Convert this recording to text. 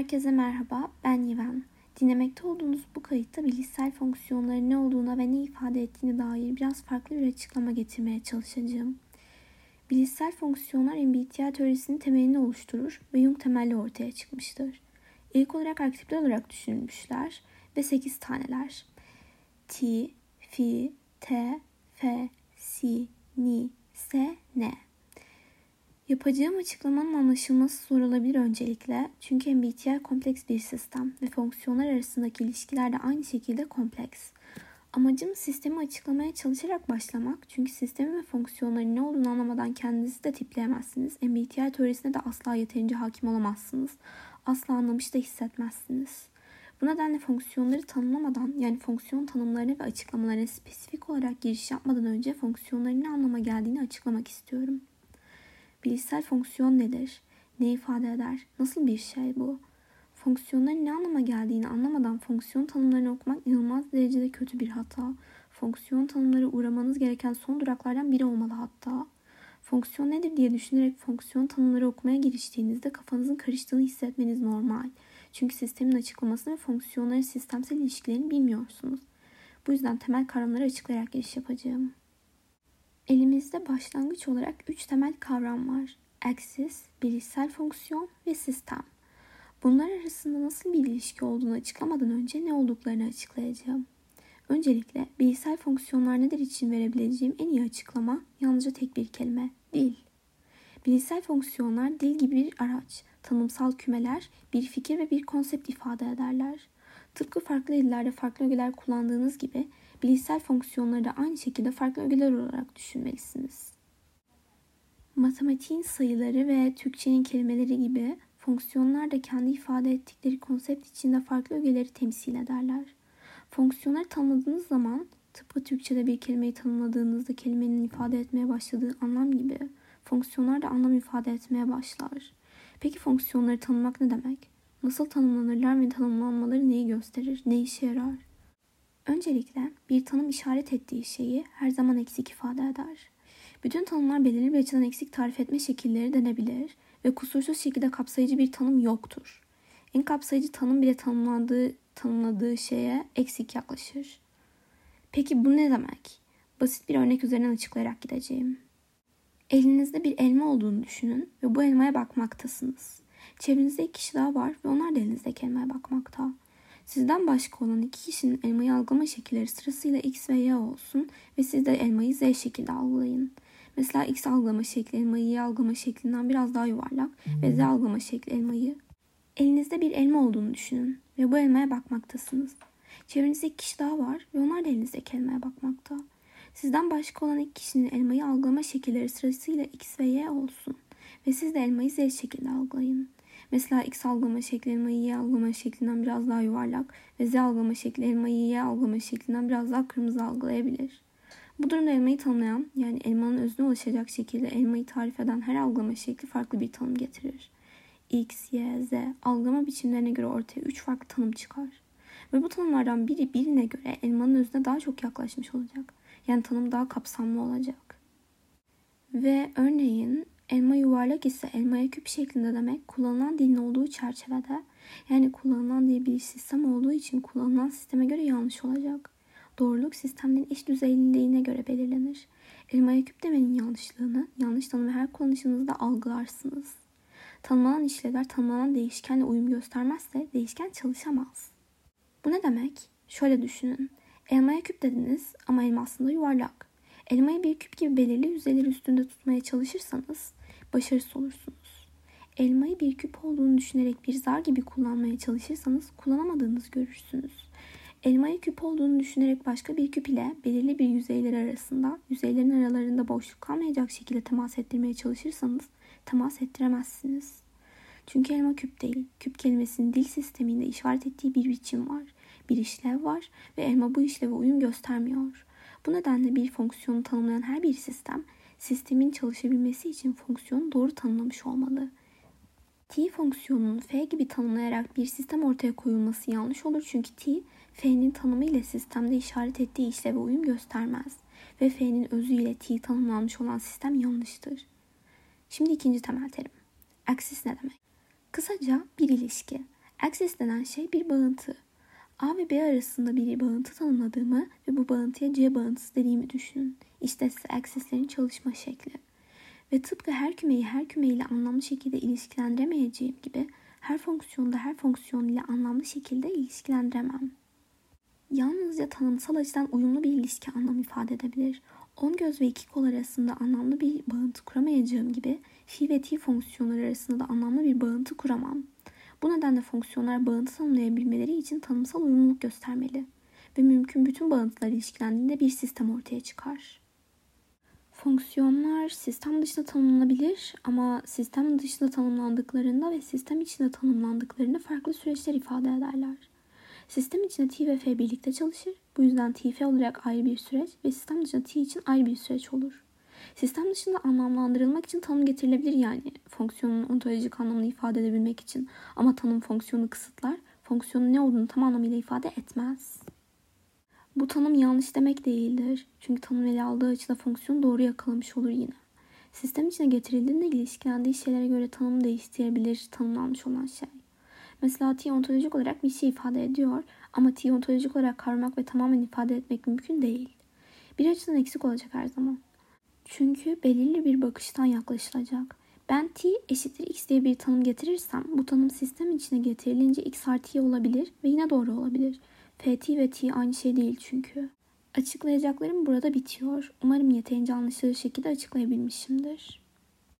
Herkese merhaba, ben Yiven. Dinlemekte olduğunuz bu kayıtta bilişsel fonksiyonların ne olduğuna ve ne ifade ettiğine dair biraz farklı bir açıklama getirmeye çalışacağım. Bilişsel fonksiyonlar MBTI teorisinin temelini oluşturur ve Jung temelli ortaya çıkmıştır. İlk olarak arketipler olarak düşünülmüşler ve 8 taneler. T, F, T, F, Si, Ni, S, N. Yapacağım açıklamanın anlaşılması zor olabilir öncelikle. Çünkü MBTI kompleks bir sistem ve fonksiyonlar arasındaki ilişkiler de aynı şekilde kompleks. Amacım sistemi açıklamaya çalışarak başlamak. Çünkü sistemin ve fonksiyonların ne olduğunu anlamadan kendinizi de tipleyemezsiniz. MBTI teorisine de asla yeterince hakim olamazsınız. Asla anlamış da hissetmezsiniz. Bu nedenle fonksiyonları tanımlamadan yani fonksiyon tanımlarına ve açıklamalarına spesifik olarak giriş yapmadan önce fonksiyonların ne anlama geldiğini açıklamak istiyorum. Bilişsel fonksiyon nedir? Ne ifade eder? Nasıl bir şey bu? Fonksiyonların ne anlama geldiğini anlamadan fonksiyon tanımlarını okumak inanılmaz derecede kötü bir hata. Fonksiyon tanımları uğramanız gereken son duraklardan biri olmalı hatta. Fonksiyon nedir diye düşünerek fonksiyon tanımları okumaya giriştiğinizde kafanızın karıştığını hissetmeniz normal. Çünkü sistemin açıklamasını ve fonksiyonların sistemsel ilişkilerini bilmiyorsunuz. Bu yüzden temel kavramları açıklayarak giriş yapacağım. Elimizde başlangıç olarak üç temel kavram var. Axis, bilişsel fonksiyon ve sistem. Bunlar arasında nasıl bir ilişki olduğunu açıklamadan önce ne olduklarını açıklayacağım. Öncelikle bilişsel fonksiyonlar nedir için verebileceğim en iyi açıklama yalnızca tek bir kelime, dil. Bilişsel fonksiyonlar dil gibi bir araç, tanımsal kümeler, bir fikir ve bir konsept ifade ederler. Tıpkı farklı dillerde farklı ögeler kullandığınız gibi bilişsel fonksiyonları da aynı şekilde farklı ögeler olarak düşünmelisiniz. Matematiğin sayıları ve Türkçenin kelimeleri gibi fonksiyonlar da kendi ifade ettikleri konsept içinde farklı ögeleri temsil ederler. Fonksiyonları tanımladığınız zaman tıpkı Türkçe'de bir kelimeyi tanımladığınızda kelimenin ifade etmeye başladığı anlam gibi fonksiyonlar da anlam ifade etmeye başlar. Peki fonksiyonları tanımak ne demek? Nasıl tanımlanırlar ve tanımlanmaları neyi gösterir, ne işe yarar? Öncelikle bir tanım işaret ettiği şeyi her zaman eksik ifade eder. Bütün tanımlar belirli bir açıdan eksik tarif etme şekilleri denebilir ve kusursuz şekilde kapsayıcı bir tanım yoktur. En kapsayıcı tanım bile tanımlandığı, tanımladığı şeye eksik yaklaşır. Peki bu ne demek? Basit bir örnek üzerinden açıklayarak gideceğim. Elinizde bir elma olduğunu düşünün ve bu elmaya bakmaktasınız. Çevrenizde iki kişi daha var ve onlar da elinizdeki elmaya bakmakta. Sizden başka olan iki kişinin elmayı algılama şekilleri sırasıyla X ve Y olsun ve siz de elmayı Z şekilde algılayın. Mesela X algılama şekli elmayı Y algılama şeklinden biraz daha yuvarlak ve Z algılama şekli elmayı. Elinizde bir elma olduğunu düşünün ve bu elmaya bakmaktasınız. Çevrenizde iki kişi daha var ve onlar da elinizdeki elmaya bakmakta. Sizden başka olan iki kişinin elmayı algılama şekilleri sırasıyla X ve Y olsun ve siz de elmayı Z şekilde algılayın. Mesela X algılama şekli elmayı Y algılama şeklinden biraz daha yuvarlak ve Z algılama şekli elmayı Y algılama şeklinden biraz daha kırmızı algılayabilir. Bu durumda elmayı tanımlayan yani elmanın özüne ulaşacak şekilde elmayı tarif eden her algılama şekli farklı bir tanım getirir. X, Y, Z algılama biçimlerine göre ortaya 3 farklı tanım çıkar. Ve bu tanımlardan biri birine göre elmanın özüne daha çok yaklaşmış olacak. Yani tanım daha kapsamlı olacak. Ve örneğin elma yuvarlak ise elmaya küp şeklinde demek kullanılan dilin olduğu çerçevede yani kullanılan dil bir sistem olduğu için kullanılan sisteme göre yanlış olacak. Doğruluk sistemlerin eş düzeyliliğine göre belirlenir. Elmaya küp demenin yanlışlığını yanlış tanımı her kullanışınızda algılarsınız. Tanımlanan işlevler tanımlanan değişkenle uyum göstermezse değişken çalışamaz. Bu ne demek? Şöyle düşünün. Elmaya küp dediniz ama elma aslında yuvarlak. Elmayı bir küp gibi belirli yüzeyler üstünde tutmaya çalışırsanız başarısız olursunuz. Elmayı bir küp olduğunu düşünerek bir zar gibi kullanmaya çalışırsanız kullanamadığınızı görürsünüz. Elmayı küp olduğunu düşünerek başka bir küp ile belirli bir yüzeyler arasında, yüzeylerin aralarında boşluk kalmayacak şekilde temas ettirmeye çalışırsanız temas ettiremezsiniz. Çünkü elma küp değil. Küp kelimesinin dil sisteminde işaret ettiği bir biçim var. Bir işlev var ve elma bu işleve uyum göstermiyor. Bu nedenle bir fonksiyonu tanımlayan her bir sistem sistemin çalışabilmesi için fonksiyonu doğru tanımlamış olmalı. T fonksiyonunun F gibi tanımlayarak bir sistem ortaya koyulması yanlış olur çünkü T, F'nin tanımı ile sistemde işaret ettiği işleve uyum göstermez ve F'nin özü ile T tanımlanmış olan sistem yanlıştır. Şimdi ikinci temel terim. Aksis ne demek? Kısaca bir ilişki. Access denen şey bir bağıntı. A ve B arasında bir bağıntı tanımladığımı ve bu bağıntıya C bağıntısı dediğimi düşünün. İşte size access'lerin çalışma şekli. Ve tıpkı her kümeyi her kümeyle anlamlı şekilde ilişkilendiremeyeceğim gibi her fonksiyonda her fonksiyon ile anlamlı şekilde ilişkilendiremem. Yalnızca tanımsal açıdan uyumlu bir ilişki anlam ifade edebilir. On göz ve iki kol arasında anlamlı bir bağıntı kuramayacağım gibi fi ve t fonksiyonları arasında da anlamlı bir bağıntı kuramam. Bu nedenle fonksiyonlar bağıntı tanımlayabilmeleri için tanımsal uyumluluk göstermeli ve mümkün bütün bağıntılar ilişkilendiğinde bir sistem ortaya çıkar. Fonksiyonlar sistem dışında tanımlanabilir ama sistem dışında tanımlandıklarında ve sistem içinde tanımlandıklarında farklı süreçler ifade ederler. Sistem içinde T ve F birlikte çalışır. Bu yüzden T, F olarak ayrı bir süreç ve sistem dışında T için ayrı bir süreç olur. Sistem dışında anlamlandırılmak için tanım getirilebilir yani fonksiyonun ontolojik anlamını ifade edebilmek için. Ama tanım fonksiyonu kısıtlar, fonksiyonun ne olduğunu tam anlamıyla ifade etmez. Bu tanım yanlış demek değildir. Çünkü tanım ele aldığı açıda fonksiyon doğru yakalamış olur yine. Sistem içine getirildiğinde ilişkilendiği şeylere göre tanım değiştirebilir tanımlanmış olan şey. Mesela T ontolojik olarak bir şey ifade ediyor ama T ontolojik olarak kavramak ve tamamen ifade etmek mümkün değil. Bir açıdan eksik olacak her zaman. Çünkü belirli bir bakıştan yaklaşılacak. Ben t eşittir x diye bir tanım getirirsem bu tanım sistem içine getirilince x artı y olabilir ve yine doğru olabilir. Ft ve t aynı şey değil çünkü. Açıklayacaklarım burada bitiyor. Umarım yeterince anlaşılır şekilde açıklayabilmişimdir.